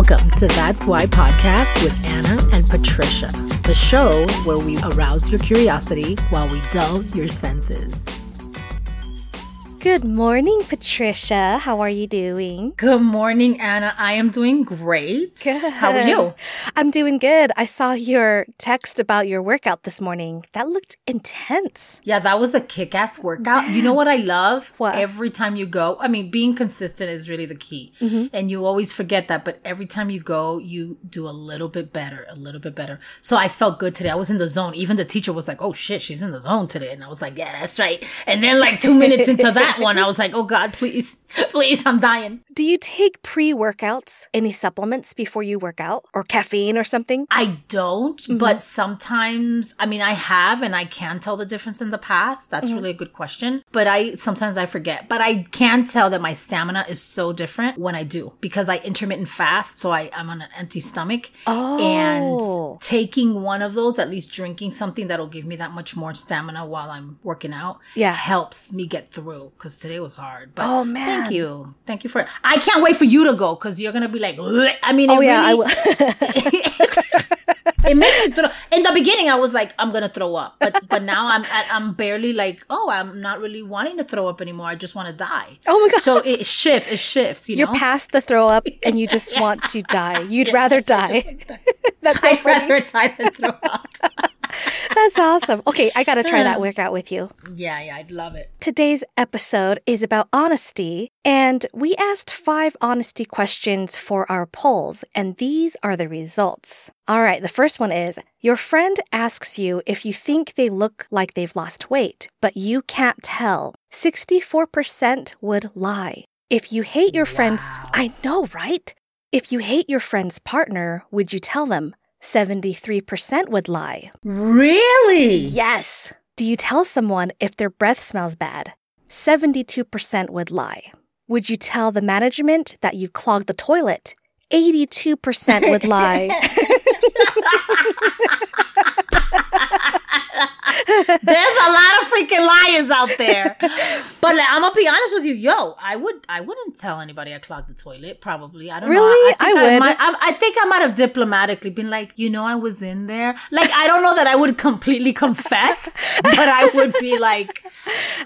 Welcome to That's Why podcast with Anna and Patricia, the show where we arouse your curiosity while we dull your senses. Good morning, Patricia. How are you doing? Good morning, Anna. I am doing great. Good. How are you? I'm doing good. I saw your text about your workout this morning. That looked intense. Yeah, that was a kick ass workout. You know what I love? What? Every time you go, I mean, being consistent is really the key. Mm-hmm. And you always forget that. But every time you go, you do a little bit better, a little bit better. So I felt good today. I was in the zone. Even the teacher was like, oh shit, she's in the zone today. And I was like, yeah, that's right. And then, like, two minutes into that, that one, I was like, oh God, please, please, I'm dying. Do you take pre workouts, any supplements before you work out or caffeine or something? I don't, mm-hmm. but sometimes, I mean, I have and I can tell the difference in the past. That's mm-hmm. really a good question. But I sometimes I forget. But I can tell that my stamina is so different when I do because I intermittent fast. So I, I'm on an empty stomach. Oh. And taking one of those, at least drinking something that'll give me that much more stamina while I'm working out, yeah. helps me get through because today was hard. But oh man, thank you, thank you for. It. I can't wait for you to go because you're gonna be like. I mean, oh yeah, really, it makes me throw. In the beginning, I was like, I'm gonna throw up, but but now I'm I'm barely like, oh, I'm not really wanting to throw up anymore. I just want to die. Oh my god! So it shifts. It shifts. You You're know? past the throw up, and you just yeah. want to die. You'd yeah, rather die. That's so I'd rather die than throw up. That's awesome. Okay, I got to try that um, workout with you. Yeah, yeah, I'd love it. Today's episode is about honesty, and we asked five honesty questions for our polls, and these are the results. All right, the first one is Your friend asks you if you think they look like they've lost weight, but you can't tell. 64% would lie. If you hate your wow. friend's, I know, right? If you hate your friend's partner, would you tell them? 73% would lie. Really? Yes. Do you tell someone if their breath smells bad? 72% would lie. Would you tell the management that you clogged the toilet? 82% would lie. There's a lot of freaking liars out there. But like, I'm gonna be honest with you, yo, I would I wouldn't tell anybody I clogged the toilet. Probably, I don't really? know. I, I, I would. Might, I, I, think I might have diplomatically been like, you know, I was in there. Like, I don't know that I would completely confess, but I would be like,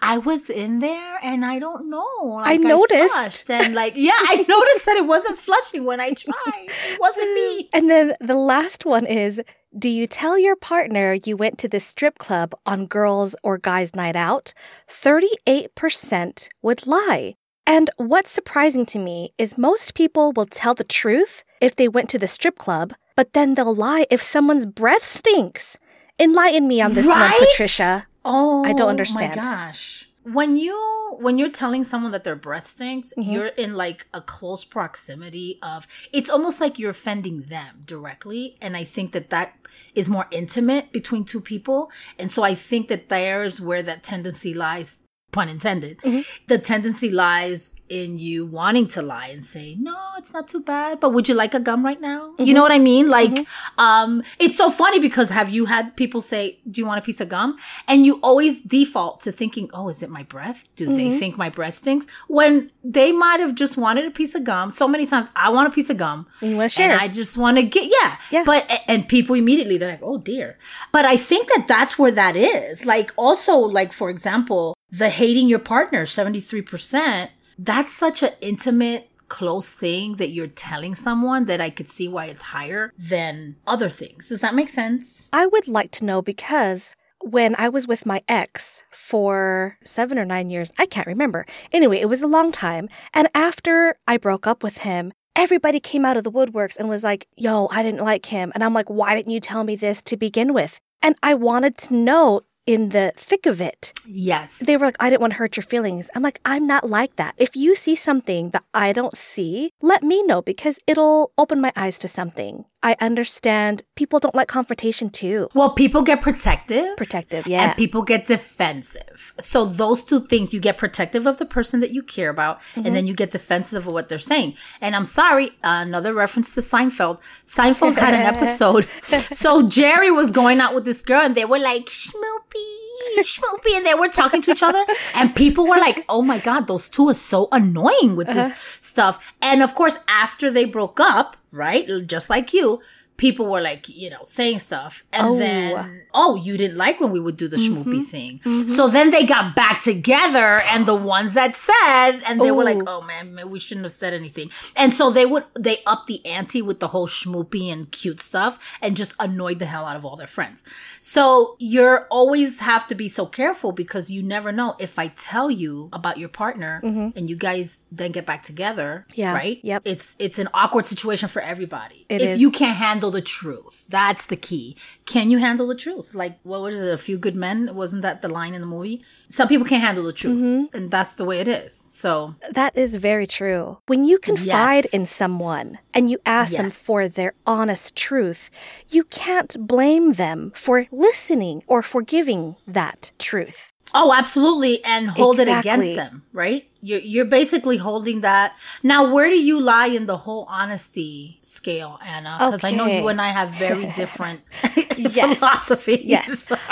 I was in there, and I don't know. Like, I noticed, and like, yeah, I noticed that it wasn't flushing when I tried. It wasn't me. And then the last one is do you tell your partner you went to the strip club on girls' or guys' night out? 38% would lie. And what's surprising to me is most people will tell the truth if they went to the strip club, but then they'll lie if someone's breath stinks. Enlighten me on this right? one, Patricia. Oh, I don't oh understand. my gosh when you when you're telling someone that their breath stinks mm-hmm. you're in like a close proximity of it's almost like you're offending them directly and i think that that is more intimate between two people and so i think that there's where that tendency lies pun intended mm-hmm. the tendency lies in you wanting to lie and say, no, it's not too bad, but would you like a gum right now? Mm-hmm. You know what I mean? Like, mm-hmm. um, it's so funny because have you had people say, do you want a piece of gum? And you always default to thinking, oh, is it my breath? Do mm-hmm. they think my breath stinks? When they might have just wanted a piece of gum. So many times I want a piece of gum. You want to share. And I just want to get, yeah. Yeah. But, and people immediately, they're like, oh dear. But I think that that's where that is. Like also, like, for example, the hating your partner, 73%, that's such an intimate close thing that you're telling someone that I could see why it's higher than other things. Does that make sense? I would like to know because when I was with my ex for seven or nine years, I can't remember. Anyway, it was a long time. And after I broke up with him, everybody came out of the woodworks and was like, yo, I didn't like him. And I'm like, why didn't you tell me this to begin with? And I wanted to know in the thick of it. Yes. They were like, I didn't want to hurt your feelings. I'm like, I'm not like that. If you see something that I don't see, let me know because it'll open my eyes to something. I understand people don't like confrontation too. Well, people get protective. Protective, yeah. And people get defensive. So those two things, you get protective of the person that you care about, mm-hmm. and then you get defensive of what they're saying. And I'm sorry, another reference to Seinfeld. Seinfeld had an episode. so Jerry was going out with this girl, and they were like, Schmoopy schmoopy, and they were talking to each other, and people were like, "Oh my god, those two are so annoying with this uh-huh. stuff." And of course, after they broke up, right, just like you, people were like, you know, saying stuff. And oh. then, oh, you didn't like when we would do the mm-hmm. schmoopy thing. Mm-hmm. So then they got back together and the ones that said, and they Ooh. were like, oh man, man, we shouldn't have said anything. And so they would, they upped the ante with the whole schmoopy and cute stuff and just annoyed the hell out of all their friends. So you're always have to be so careful because you never know if I tell you about your partner mm-hmm. and you guys then get back together. Yeah. Right? Yep. It's, it's an awkward situation for everybody. It if is. you can't handle handle the truth. That's the key. Can you handle the truth? Like, what was it? A few good men? Wasn't that the line in the movie? Some people can't handle the truth. Mm-hmm. And that's the way it is. So that is very true. When you confide yes. in someone and you ask yes. them for their honest truth, you can't blame them for listening or for giving that truth. Oh, absolutely. And hold exactly. it against them, right? You're, you're basically holding that. Now, where do you lie in the whole honesty scale, Anna? Because okay. I know you and I have very different philosophies. Yes.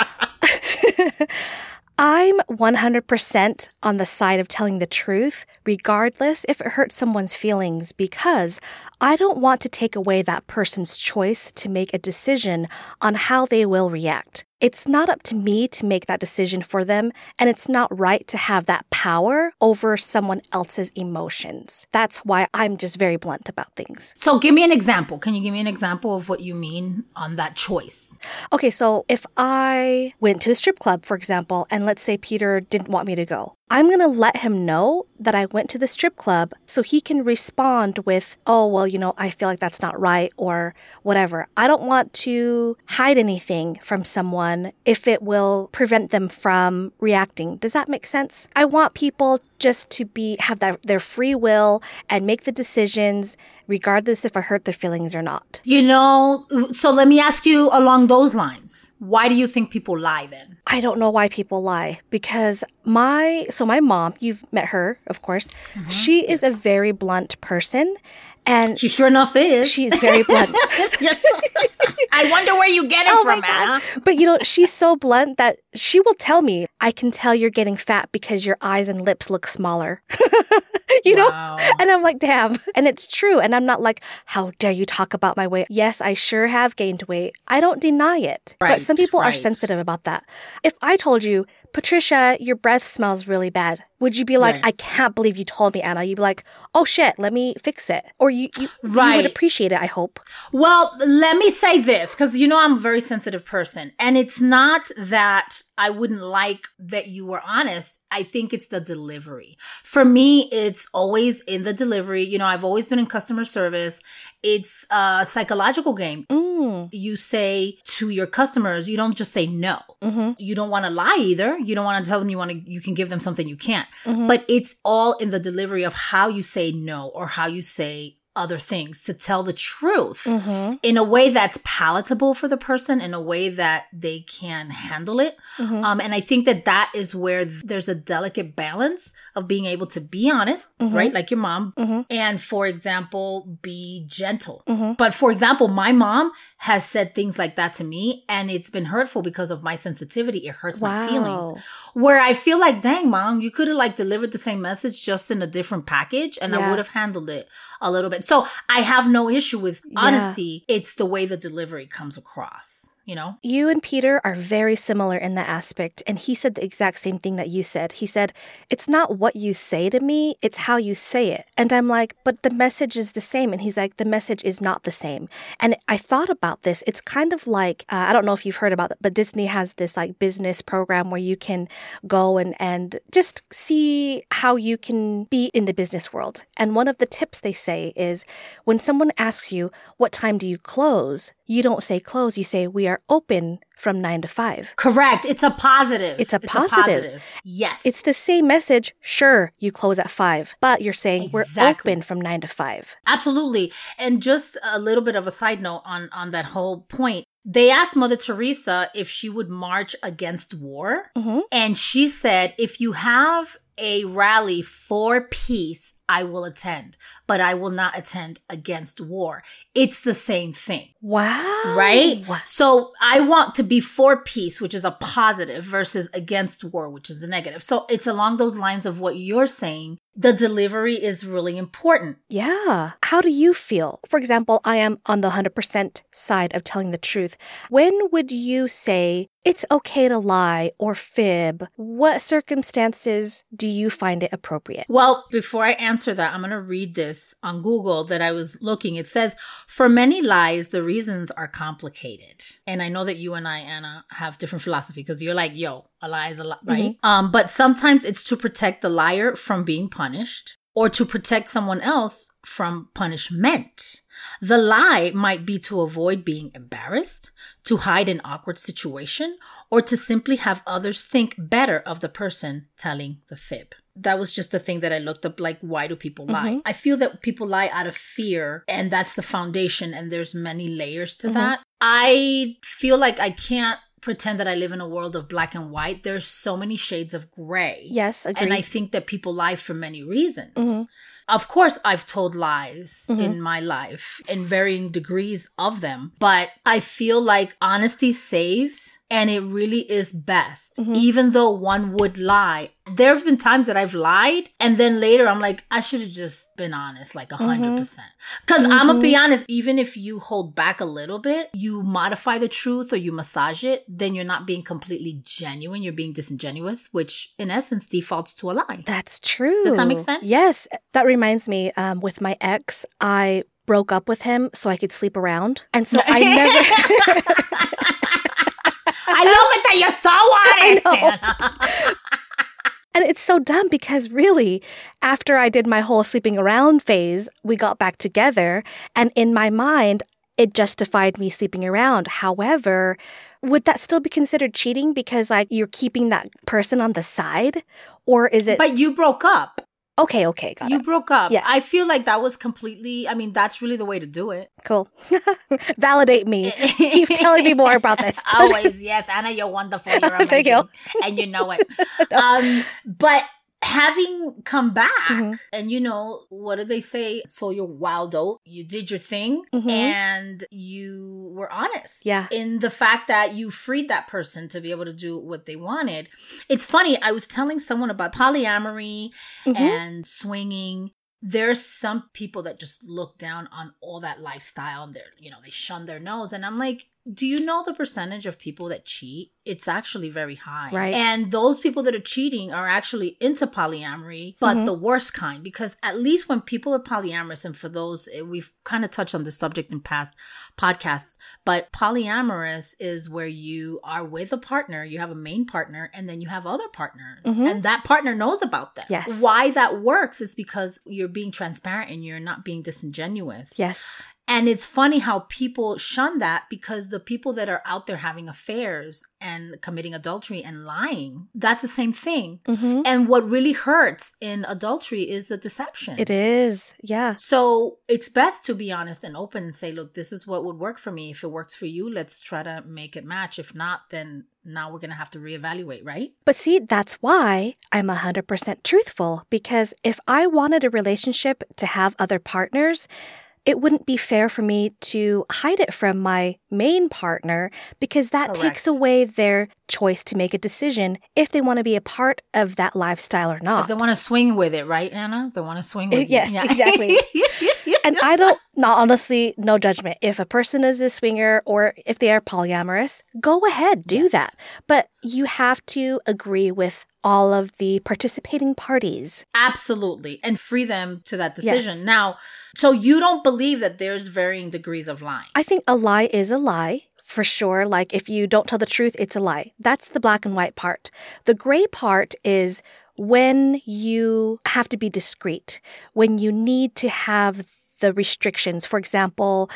I'm 100% on the side of telling the truth, regardless if it hurts someone's feelings, because I don't want to take away that person's choice to make a decision on how they will react. It's not up to me to make that decision for them, and it's not right to have that power over someone else's emotions. That's why I'm just very blunt about things. So, give me an example. Can you give me an example of what you mean on that choice? Okay, so if I went to a strip club, for example, and let's say Peter didn't want me to go, I'm going to let him know that I went to the strip club so he can respond with, oh, well, you know, I feel like that's not right or whatever. I don't want to hide anything from someone if it will prevent them from reacting. Does that make sense? I want people just to be, have that, their free will and make the decisions regardless if I hurt their feelings or not. You know, so let me ask you along those lines. Why do you think people lie then? I don't know why people lie because my so my mom, you've met her, of course. Mm-hmm. She is yes. a very blunt person and she sure enough is. She's very blunt. yes. I wonder where you get it oh from, Anna. But you know, she's so blunt that she will tell me, I can tell you're getting fat because your eyes and lips look smaller. you wow. know? And I'm like, damn. And it's true. And I'm not like, how dare you talk about my weight? Yes, I sure have gained weight. I don't deny it. Right, but some people right. are sensitive about that. If I told you, Patricia, your breath smells really bad. Would you be like, right. I can't believe you told me, Anna? You'd be like, oh shit, let me fix it. Or you, you, right. you would appreciate it, I hope. Well, let me say this, because you know I'm a very sensitive person. And it's not that I wouldn't like that you were honest. I think it's the delivery. For me, it's always in the delivery. You know, I've always been in customer service. It's a psychological game. Mm. You say to your customers, you don't just say no. Mm-hmm. You don't want to lie either. You don't want to tell them you want to, you can give them something you can't. Mm-hmm. But it's all in the delivery of how you say no or how you say other things to tell the truth mm-hmm. in a way that's palatable for the person in a way that they can handle it mm-hmm. um, and i think that that is where there's a delicate balance of being able to be honest mm-hmm. right like your mom mm-hmm. and for example be gentle mm-hmm. but for example my mom has said things like that to me and it's been hurtful because of my sensitivity it hurts wow. my feelings where i feel like dang mom you could have like delivered the same message just in a different package and yeah. i would have handled it a little bit. So i have no issue with honesty. Yeah. it's the way the delivery comes across you know? You and Peter are very similar in that aspect. And he said the exact same thing that you said. He said, It's not what you say to me, it's how you say it. And I'm like, But the message is the same. And he's like, The message is not the same. And I thought about this. It's kind of like, uh, I don't know if you've heard about it, but Disney has this like business program where you can go and, and just see how you can be in the business world. And one of the tips they say is when someone asks you, What time do you close? You don't say close, you say we are open from nine to five. Correct. It's a positive. It's a, it's positive. a positive. Yes. It's the same message. Sure, you close at five, but you're saying exactly. we're open from nine to five. Absolutely. And just a little bit of a side note on, on that whole point. They asked Mother Teresa if she would march against war. Mm-hmm. And she said, if you have a rally for peace I will attend, but I will not attend against war. It's the same thing. Wow. Right? So I want to be for peace, which is a positive, versus against war, which is the negative. So it's along those lines of what you're saying. The delivery is really important. Yeah. How do you feel? For example, I am on the 100% side of telling the truth. When would you say it's okay to lie or fib? What circumstances do you find it appropriate? Well, before I answer that, I'm going to read this on Google that I was looking. It says, For many lies, the reasons are complicated. And I know that you and I, Anna, have different philosophy because you're like, yo, a lie is a lie, right? Mm-hmm. Um, but sometimes it's to protect the liar from being punished or to protect someone else from punishment. The lie might be to avoid being embarrassed, to hide an awkward situation, or to simply have others think better of the person telling the fib. That was just the thing that I looked up like why do people lie? I feel that people lie out of fear and that's the foundation and there's many layers to that. I feel like I can't pretend that I live in a world of black and white. There's so many shades of gray. Yes, agreed. And I think that people lie for many reasons. Mm-hmm. Of course, I've told lies mm-hmm. in my life in varying degrees of them, but I feel like honesty saves and it really is best, mm-hmm. even though one would lie. There have been times that I've lied and then later I'm like, I should have just been honest, like a mm-hmm. 100%. percent Because I'm going to be mm-hmm. honest, even if you hold back a little bit, you modify the truth or you massage it, then you're not being completely genuine. You're being disingenuous, which in essence defaults to a lie. That's true. Does that make sense? Yes. That reminds me, um, with my ex, I broke up with him so I could sleep around. And so I never. I love it that you're so honest. And it's so dumb because really, after I did my whole sleeping around phase, we got back together. And in my mind, it justified me sleeping around. However, would that still be considered cheating because like you're keeping that person on the side? Or is it But you broke up. Okay, okay, got You it. You broke up. Yeah. I feel like that was completely, I mean, that's really the way to do it. Cool. Validate me. Keep telling me more about this. Always, yes. Anna, you're wonderful. You're amazing. Thank you. And you know it. um, but having come back, Mhm. and you know, what did they say? So you're wild out. You did your thing Mhm. and you were honest. Yeah. In the fact that you freed that person to be able to do what they wanted. It's funny. I was telling someone about polyamory Mhm. and swinging. There's some people that just look down on all that lifestyle and they're, you know, they shun their nose. And I'm like, do you know the percentage of people that cheat? It's actually very high. Right. And those people that are cheating are actually into polyamory, but Mhm. the worst kind. Because at least when people are polyamorous, and for those, eh, we've kind of touched on this subject in past podcasts, but polyamorous is where you are with a partner, you have a main partner, and then you have other partners. Mhm. And that partner knows about them. Yes. Why that works is because you're being transparent and you're not being disingenuous. Yes. And it's funny how people shun that because the people that are out there having affairs and committing adultery and lying, that's the same thing. hmm And what really hurts in adultery is the deception. It is. Yeah. So it's best to be honest and open and say, look, this is what would work for me. If it works for you, let's try to make it match. If not, then now we're going to have to reevaluate, right? But see, that's why I'm 100% truthful because if I wanted a relationship to have other partners, it wouldn't be fair for me to hide it from my main partner because that takes away their choice to make a decision if they want to be a part of that lifestyle or not. If they want to swing with it, right, Anna? If they want to swing with eh, it. Yes, you. exactly. and I don't, not honestly, no judgment. If a person is a swinger or if they are polyamorous, go ahead, do that. But you have to agree with all of the participating parties. Absolutely. And free them to that decision. Yes. Now, so you don't believe that there's varying degrees of lying. I think a lie is a lie. For sure. Like, if you don't tell the truth, it's a lie. That's the black and white part. The gray part is when you have to be discreet, when you need to have the restrictions. For example,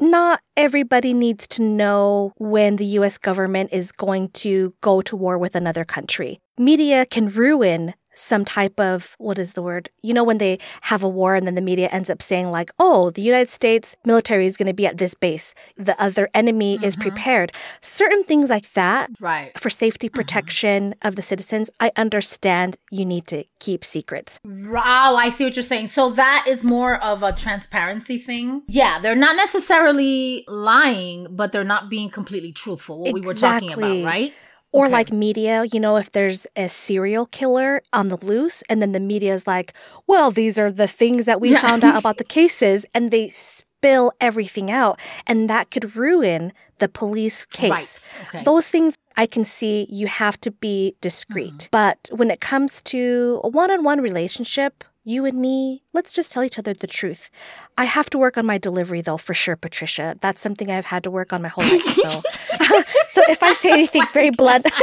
not everybody needs to know when the US government is going to go to war with another country. Media can ruin some type of what is the word? You know, when they have a war and then the media ends up saying, like, oh, the United States military is going to be at this base, the other enemy mm-hmm. is prepared. Certain things like that, right? For safety mm-hmm. protection mm-hmm. of the citizens, I understand you need to keep secrets. Wow, I see what you're saying. So that is more of a transparency thing. Yeah, they're not necessarily lying, but they're not being completely truthful. What exactly. we were talking about, right? Or okay. like media, you know, if there's a serial killer on the loose, and then the media is like, well, these are the things that we yeah. found out about the cases, and they spill everything out, and that could ruin the police case. Right. Okay. Those things I can see you have to be discreet. Mm-hmm. But when it comes to a one on one relationship, you and me, let's just tell each other the truth. I have to work on my delivery though, for sure, Patricia. That's something I've had to work on my whole life. So, so if I say anything very blunt.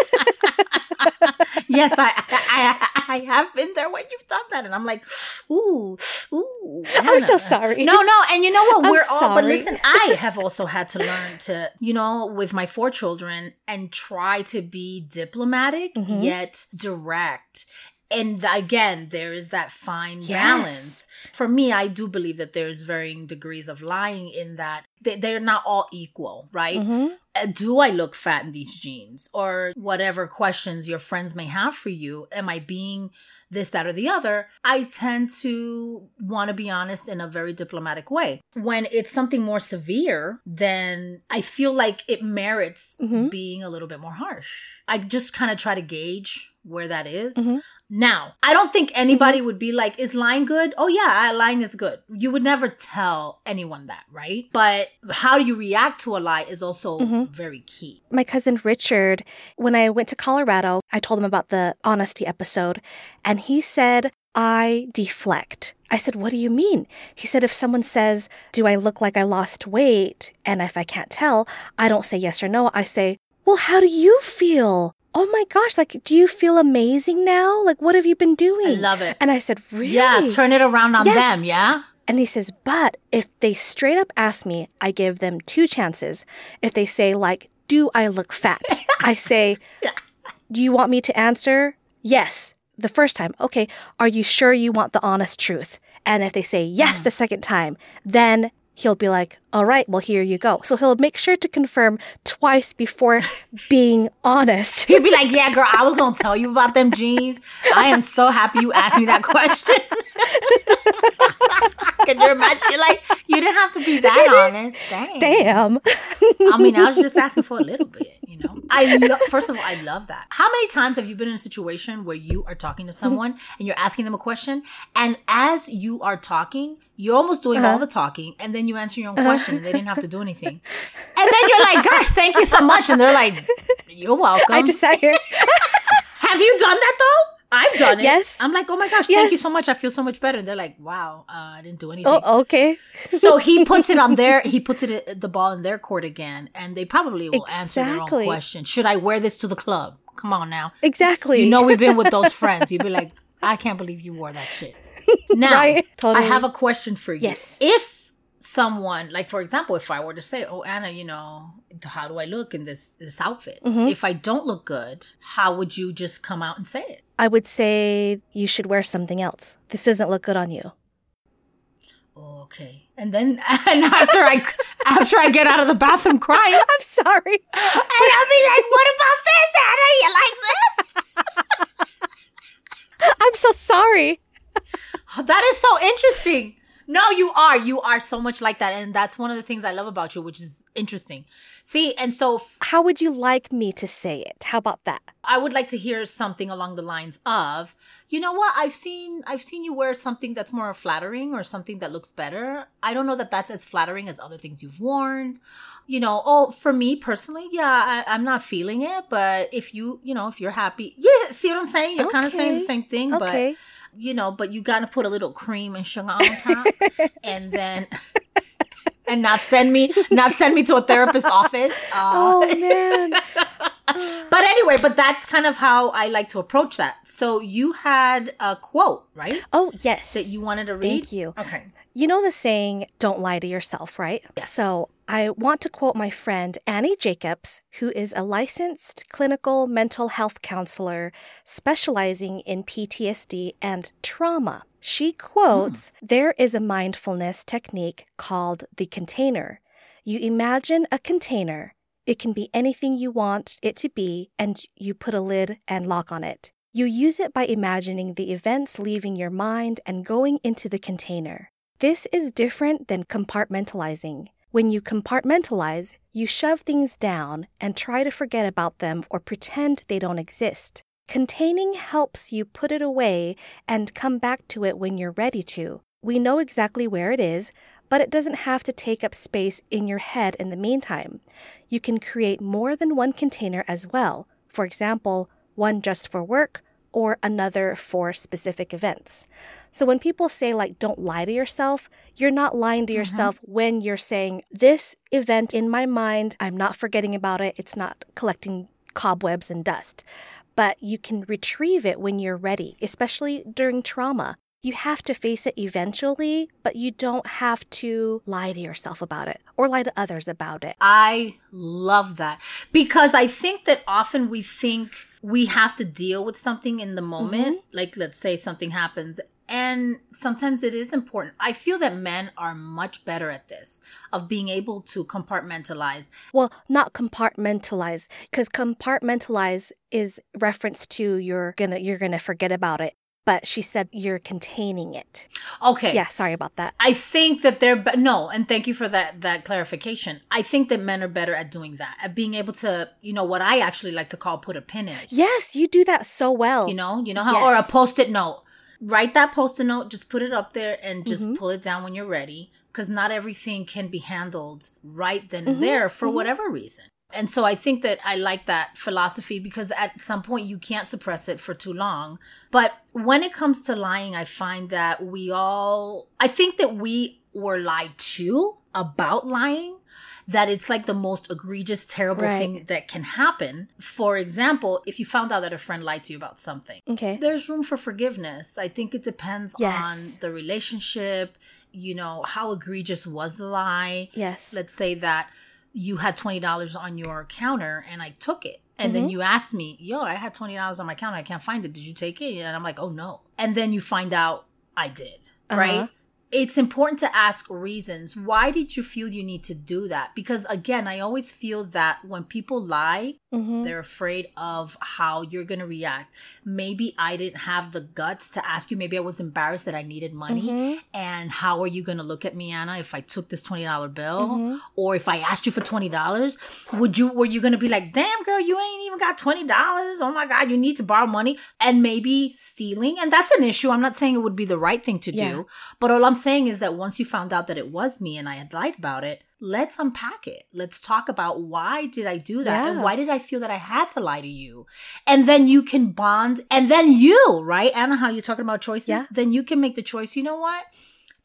yes, I, I I have been there when you've done that, and I'm like, ooh, ooh. I'm so sorry. No, no, and you know what? I'm We're sorry. all. But listen, I have also had to learn to, you know, with my four children, and try to be diplomatic mm-hmm. yet direct and again there is that fine yes. balance for me i do believe that there's varying degrees of lying in that they're not all equal right mm-hmm. Uh, do i look fat in these jeans or whatever questions your friends may have for you am i being this that or the other i tend to want to be honest in a very diplomatic way when it's something more severe then i feel like it merits mm-hmm. being a little bit more harsh i just kind of try to gauge where that is. Mm-hmm. Now, I don't think anybody mm-hmm. would be like, is lying good? Oh, yeah, lying is good. You would never tell anyone that, right? But how you react to a lie is also mm-hmm. very key. My cousin Richard, when I went to Colorado, I told him about the honesty episode, and he said, I deflect. I said, What do you mean? He said, If someone says, Do I look like I lost weight? And if I can't tell, I don't say yes or no. I say, Well, how do you feel? oh my gosh, like, do you feel amazing now? Like, what have you been doing? I love it. And I said, really? Yeah, turn it around on yes. them, yeah? And he says, but if they straight up ask me, I give them two chances. If they say, like, do I look fat? I say, do you want me to answer? Yes. The first time, okay, are you sure you want the honest truth? And if they say yes mm. the second time, then he'll be like, all right, well, here you go. So he'll make sure to confirm twice before being honest. He'll be like, yeah, girl, I was going to tell you about them jeans. I am so happy you asked me that question. Could you imagine? You're like, you didn't have to be that honest. Dang. Damn. I mean, I was just asking for a little bit, know? I lo- First of all, I love that. How many times have you been in a situation where you are talking to someone and you're asking them a question, and as you are talking, you're almost doing uh-huh. all the talking, and then you answer your own uh-huh. question. And they didn't have to do anything, and then you're like, "Gosh, thank you so much," and they're like, "You're welcome." I just sat here. have you done that though? I've done it. Yes. I'm like, oh my gosh, yes. thank you so much. I feel so much better. And they're like, wow, uh, I didn't do anything. Oh, okay. so he puts it on their, he puts it the ball in their court again, and they probably will exactly. answer their own question. Should I wear this to the club? Come on now. Exactly. You know, we've been with those friends. You'd be like, I can't believe you wore that shit. Now, right? totally. I have a question for you. Yes. If someone, like for example, if I were to say, "Oh, Anna, you know, how do I look in this this outfit?" Mm-hmm. If I don't look good, how would you just come out and say it? I would say you should wear something else. This doesn't look good on you. Okay. And then and after I after I get out of the bathroom crying, I'm sorry. And I'll be like, "What about this, Anna? You like this?" I'm so sorry. that is so interesting. No, you are. You are so much like that. And that's one of the things I love about you, which is interesting. See, and so. F- How would you like me to say it? How about that? I would like to hear something along the lines of, you know what? I've seen, I've seen you wear something that's more flattering or something that looks better. I don't know that that's as flattering as other things you've worn. You know, oh, for me personally, yeah, I, am not feeling it. But if you, you know, if you're happy, yeah, see what I'm saying? You're okay. kind of saying the same thing, okay. but you know, but you got to put a little cream and sugar on top, and then and not send me not send me to a therapist's office. Uh, oh man. but anyway, but that's kind of how I like to approach that. So you had a quote, right? Oh, yes. That you wanted to read? Thank you. Okay. You know the saying, don't lie to yourself, right? Yes. So I want to quote my friend Annie Jacobs, who is a licensed clinical mental health counselor specializing in PTSD and trauma. She quotes, hmm. There is a mindfulness technique called the container. You imagine a container. It can be anything you want it to be, and you put a lid and lock on it. You use it by imagining the events leaving your mind and going into the container. This is different than compartmentalizing. When you compartmentalize, you shove things down and try to forget about them or pretend they don't exist. Containing helps you put it away and come back to it when you're ready to. We know exactly where it is, but it doesn't have to take up space in your head in the meantime. You can create more than one container as well. For example, one just for work or another for specific events. So when people say, like, don't lie to yourself, you're not lying to mm-hmm. yourself when you're saying, this event in my mind, I'm not forgetting about it, it's not collecting cobwebs and dust. But you can retrieve it when you're ready, especially during trauma. You have to face it eventually, but you don't have to lie to yourself about it or lie to others about it. I love that because I think that often we think we have to deal with something in the mm-hmm. moment. Like, let's say something happens. And sometimes it is important. I feel that men are much better at this of being able to compartmentalize. Well, not compartmentalize, because compartmentalize is reference to you're gonna you're gonna forget about it. But she said you're containing it. Okay. Yeah, sorry about that. I think that they're be- no, and thank you for that that clarification. I think that men are better at doing that, at being able to, you know, what I actually like to call put a pin in. Yes, you do that so well. You know, you know how or a post-it note. Write that post-it note, just put it up there and just Mhm. pull it down when you're ready because not everything can be handled right then and there for mhm. whatever reason. And so I think that I like that philosophy because at some point you can't suppress it for too long. But when it comes to lying, I find that we all, I think that we were lied to about lying. That it's like the most egregious, terrible Right. thing that can happen. For example, if you found out that a friend lied to you about something, Okay. there's room for forgiveness. I think it depends Yes. on the relationship, you know, how egregious was the lie. Yes. Let's say that you had $20 on your counter and I took it. And Mm-hmm. then you asked me, yo, I had $20 on my counter. I can't find it. Did you take it? And I'm like, oh no. And then you find out I did, Uh-huh. right? It's important to ask reasons. Why did you feel you need to do that? Because again, I always feel that when people lie, hmm they're afraid of how you're going to react. Maybe I didn't have the guts to ask you. Maybe I was embarrassed that I needed money. Mhm. And how are you going to look at me, Anna, if I took this $20 bill Mhm. or if I asked you for $20? Would you, were you going to be like, damn, girl, you ain't even got $20. Oh my God, you need to borrow money and maybe stealing. And that's an issue. I'm not saying it would be the right thing to Yeah. do. But all I'm saying is that once you found out that it was me and I had lied about it, let's unpack it. Let's talk about why did I do that and why did I feel that I had to lie to you? And then you can bond and then you, right? Anna, how you're talking about choices? Yeah. Then you can make the choice. You know what?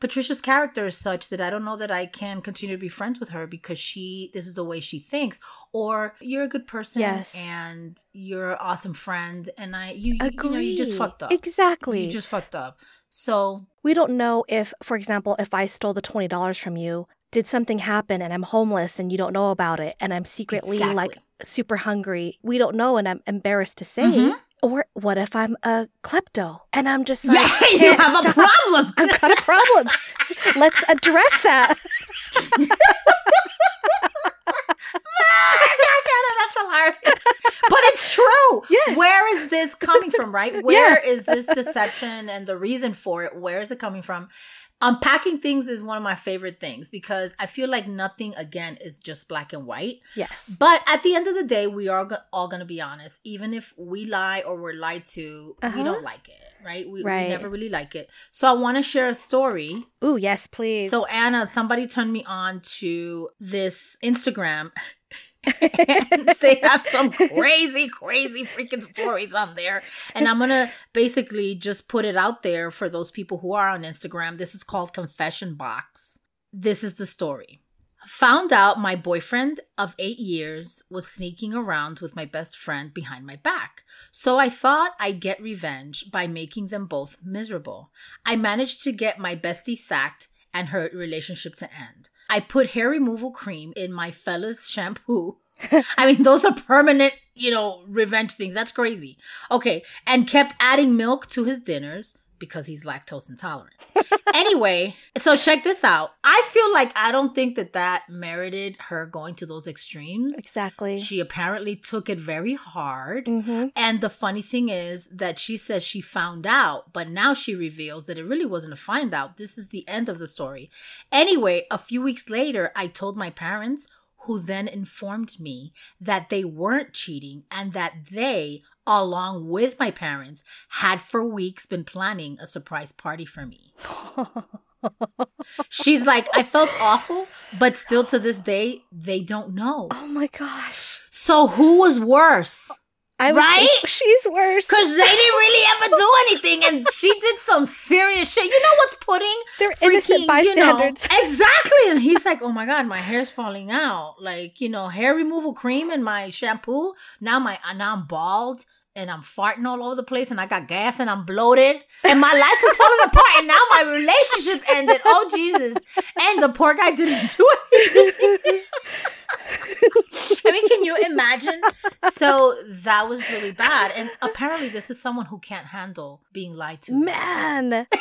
Patricia's character is such that I don't know that I can continue to be friends with her because she this is the way she thinks. Or you're a good person Yes. and you're an awesome friend and I you you, you know you just fucked up. Exactly. You just fucked up. So we don't know if, for example, if I stole the twenty dollars from you, did something happen and I'm homeless and you don't know about it, and I'm secretly Exactly. like super hungry. We don't know, and I'm embarrassed to say. Mhm. Or what if I'm a klepto and I'm just like, yeah, you "Can't have a problem. I've got a problem. Let's address that. That's hilarious. But it's true. Yes. Where is this coming from, right? Where is this deception and the reason for it? Where is it coming from? Unpacking things is one of my favorite things because I feel like nothing, again, is just black and white. Yes. But at the end of the day, we are go- all going to be honest. Even if we lie or we're lied to, we Uh-huh. don't like it, right? We, we never really like it. So I want to share a story Ooh, yes, please. so Anna, somebody turned me on to this Instagram. They have some crazy, crazy freaking stories on there. And I'm gonna basically just put it out there for those people who are on Instagram. This is called Confession Box. This is the story. Found out my boyfriend of eight years was sneaking around with my best friend behind my back. So I thought I'd get revenge by making them both miserable. I managed to get my bestie sacked and her relationship to end. I put hair removal cream in my fella's shampoo. I mean, those are permanent, you know, revenge things. That's crazy. Okay. And kept adding milk to his dinners because he's lactose intolerant. anyway, so check this out. I feel like I don't think that that merited her going to those extremes. Exactly. She apparently took it very hard. hmm And the funny thing is that she says she found out, but now she reveals that it really wasn't a find out. This is the end of the story. Anyway, a few weeks later, I told my parents, who then informed me that they weren't cheating and that they, along with my parents, had for weeks been planning a surprise party for me. She's like, I felt awful, but still to this day, they don't know. oh my gosh. So who was worse? I Right? she's worse. Because they didn't really ever do anything, and she did some serious shit. You know what's putting They're innocent you know- exactly. And he's like, "Oh my god, my hair's falling out. Like, you know, hair removal cream in my shampoo. Now my now I'm bald." And I'm farting all over the place, and I got gas, and I'm bloated, and my life is falling apart, and now my relationship ended. Oh Jesus! And the poor guy didn't do anything. I mean, can you imagine? So that was really bad. And apparently, this is someone who can't handle being lied to. Man.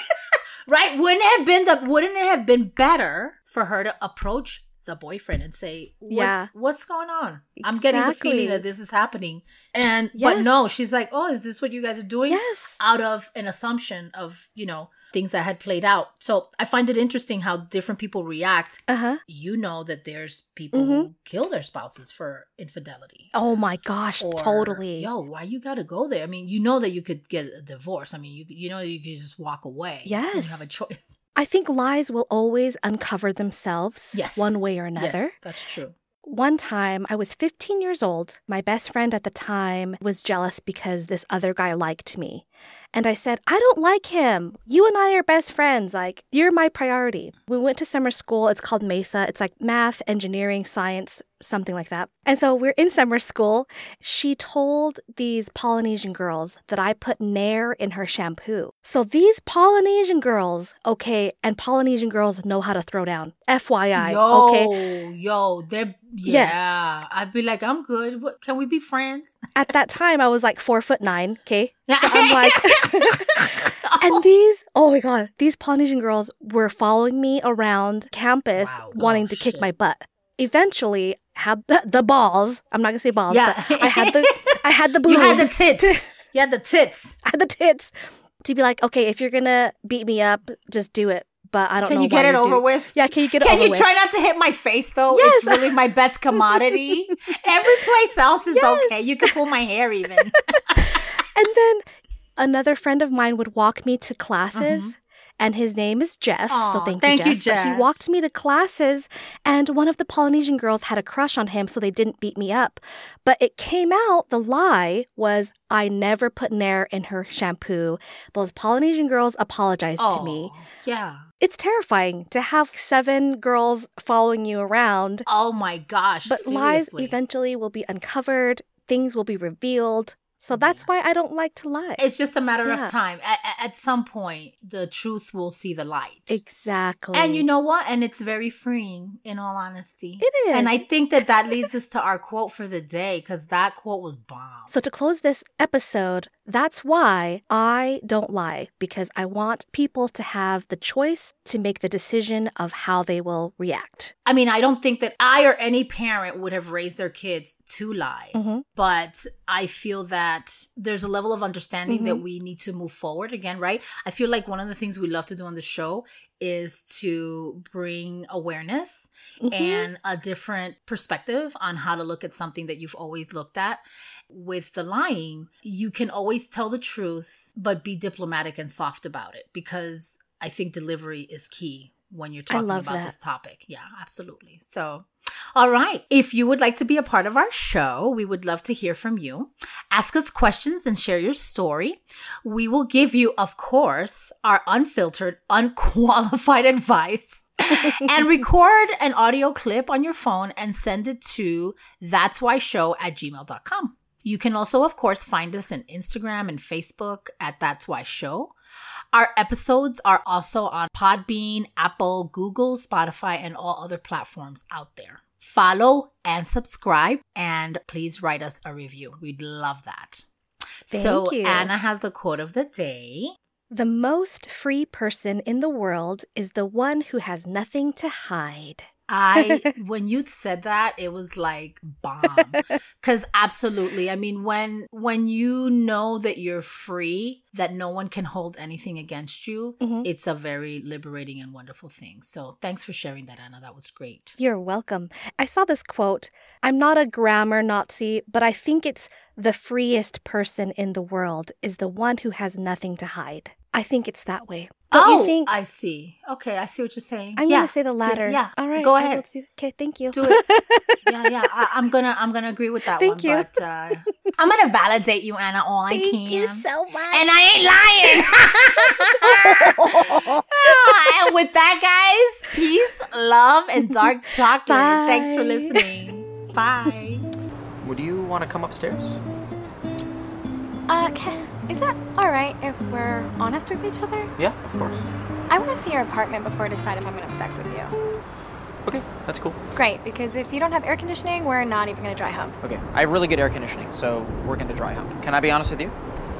Right? Wouldn't it have been the wouldn't it have been better for her to approach the boyfriend and say, What's Yeah. what's going on? I'm getting the feeling that this is happening. And but no, she's like, Oh, is this what you guys are doing? Yes. Out of an assumption of, you know, things that had played out. So I find it interesting how different people react Uh huh. you know that there's people Mm-hmm. who kill their spouses for infidelity. Oh my gosh. Or, totally. Yo, why you gotta go there? I mean, you know that you could get a divorce. I mean, you you know you could just walk away. Yes, You have a choice. I think lies will always uncover themselves Yes, one way or another. Yes, that's true. One time, I was 15 years old. My best friend at the time was jealous because this other guy liked me. And I said, I don't like him. You and I are best friends. Like, you're my priority. We went to summer school. It's called Mesa. It's like math, engineering, science, something like that. And so we're in summer school. She told these Polynesian girls that I put Nair in her shampoo. So these Polynesian girls, okay, and Polynesian girls know how to throw down. FYI, yo, okay. yo, they're Yes. yeah. I'd be like, I'm good. What, can we be friends? At that time, I was like four foot nine, okay? So I'm like, and these, oh my God, these Polynesian girls were following me around campus Wow. Oh, wanting Oh, to kick my butt. Eventually, had the, the balls. I'm not gonna say balls, Yeah. but I had the I had the boobs. you had the tits. You had the tits. I had the tits to be like, okay, if you're gonna beat me up, just do it. But I don't Can you get it over doing- with? Yeah, can you get it over with? Can you with? try not to hit my face though? Yes. It's really my best commodity. Every place else is Yes. okay. You can pull my hair even. And then another friend of mine would walk me to classes. Uh-huh. And his name is Jeff. so thank, thank you, you, Jeff. But he walked me to classes, and one of the Polynesian girls had a crush on him, so they didn't beat me up. But it came out the lie was I never put Nair in her shampoo. Those Polynesian girls apologized to me. Yeah. It's terrifying to have seven girls following you around, Oh my gosh. but lies eventually will be uncovered, things will be revealed. So that's why I don't like to lie. It's just a matter Yeah. of time. At- at some point, the truth will see the light. exactly. And you know what? And it's very freeing, in all honesty. it is. And I think that that leads us to our quote for the day because that quote was bomb. So, to close this episode, that's why I don't lie because I want people to have the choice to make the decision of how they will react. I mean, I don't think that I or any parent would have raised their kids to lie, Mhm. but I feel that there's a level of understanding that Mhm. we need to move forward again, right? I feel like one of the things we love to do on the show is to bring awareness Mhm. and a different perspective on how to look at something that you've always looked at. With the lying, you can always tell the truth, but be diplomatic and soft about it because I think delivery is key when you're talking about that. this topic. Yeah, absolutely. So, all right. If you would like to be a part of our show, we would love to hear from you. Ask us questions and share your story. We will give you, of course, our unfiltered, unqualified advice. and record an audio clip on your phone and send it to that's why show at gmail.com. You can also, of course, find us on Instagram and Facebook at That's Why Show. Our episodes are also on Podbean, Apple, Google, Spotify, and all other platforms out there. Follow and subscribe, and please write us a review. We'd love that. Thank so, you. Anna has the quote of the day. The most free person in the world is the one who has nothing to hide. I when you said that, it was like bomb. Cause absolutely. I mean, when when you know that you're free, that no one can hold anything against you, Mhm. it's a very liberating and wonderful thing. So thanks for sharing that, Anna. That was great. You're welcome. I saw this quote I'm not a grammar Nazi, but I think it's the freest person in the world is the one who has nothing to hide. I think it's that way. Don't oh, you think? I see. Okay, I see what you're saying. I'm yeah. gonna say the latter. yeah. All right. Go ahead. Okay. Thank you. Do it. yeah, yeah. I, I'm gonna I'm gonna agree with that Thank one. you. But uh, I'm gonna validate you, Anna, all I can. Thank you so much. And I ain't lying. Ah, and with that, guys, peace, love, and dark chocolate. Thanks for listening. Bye. Would you want to come upstairs? Uh, Ke- is that alright if we're honest with each other? Yeah, of course. I want to see your apartment before I decide if I'm gonna have sex with you. Okay, that's cool. Great, because if you don't have air conditioning, we're not even gonna dry hump. Okay, I have really good air conditioning, so we're going to dry hump. Can I be honest with you?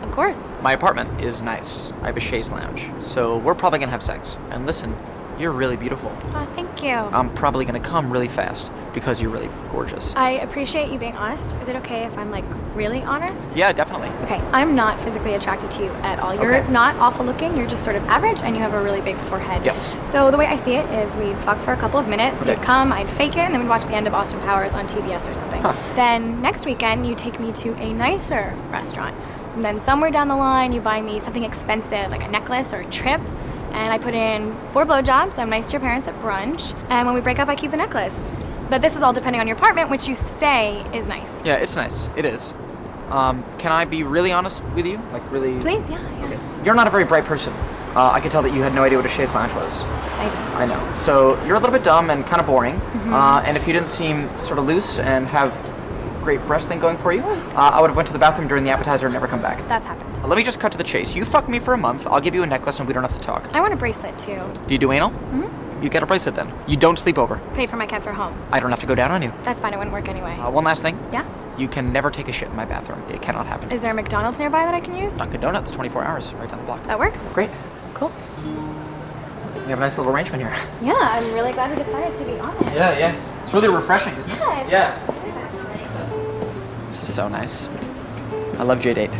Of course. My apartment is nice. I have a chaise lounge, so we're probably gonna have sex. And listen, you're really beautiful. Oh, thank you. I'm probably gonna come really fast because you're really gorgeous. I appreciate you being honest. Is it okay if I'm like really honest? Yeah, definitely. Okay, I'm not physically attracted to you at all. You're Okay. not awful looking, you're just sort of average, and you have a really big forehead. Yes. So the way I see it is we'd fuck for a couple of minutes, Okay. you'd come, I'd fake it, and then we'd watch the end of Austin Powers on TBS or something. Huh. Then next weekend, you take me to a nicer restaurant. And then somewhere down the line, you buy me something expensive, like a necklace or a trip. And I put in four blowjobs. I'm nice to your parents at brunch. And when we break up, I keep the necklace. But this is all depending on your apartment, which you say is nice. Yeah, it's nice. It is. Um, can I be really honest with you? Like really? Please, yeah, yeah. Okay. You're not a very bright person. Uh, I could tell that you had no idea what a chaise lounge was. I do. I know. So you're a little bit dumb and kind of boring. Mm-hmm. Uh, and if you didn't seem sort of loose and have great breast thing going for you, uh, I would have went to the bathroom during the appetizer and never come back. That's happened. Let me just cut to the chase. You fuck me for a month. I'll give you a necklace and we don't have to talk. I want a bracelet too. Do you do anal? Mm-hmm. You get a bracelet then. You don't sleep over. Pay for my cab for home. I don't have to go down on you. That's fine, it wouldn't work anyway. Uh, one last thing. yeah? You can never take a shit in my bathroom. It cannot happen. Is there a McDonald's nearby that I can use? Dunkin' Donuts, 24 hours, right down the block. That works. Great. Cool. We have a nice little arrangement here. Yeah, I'm really glad we decided to be honest. Yeah, yeah. It's really refreshing, isn't it? Yeah, Yeah. This is so nice. I love JDate.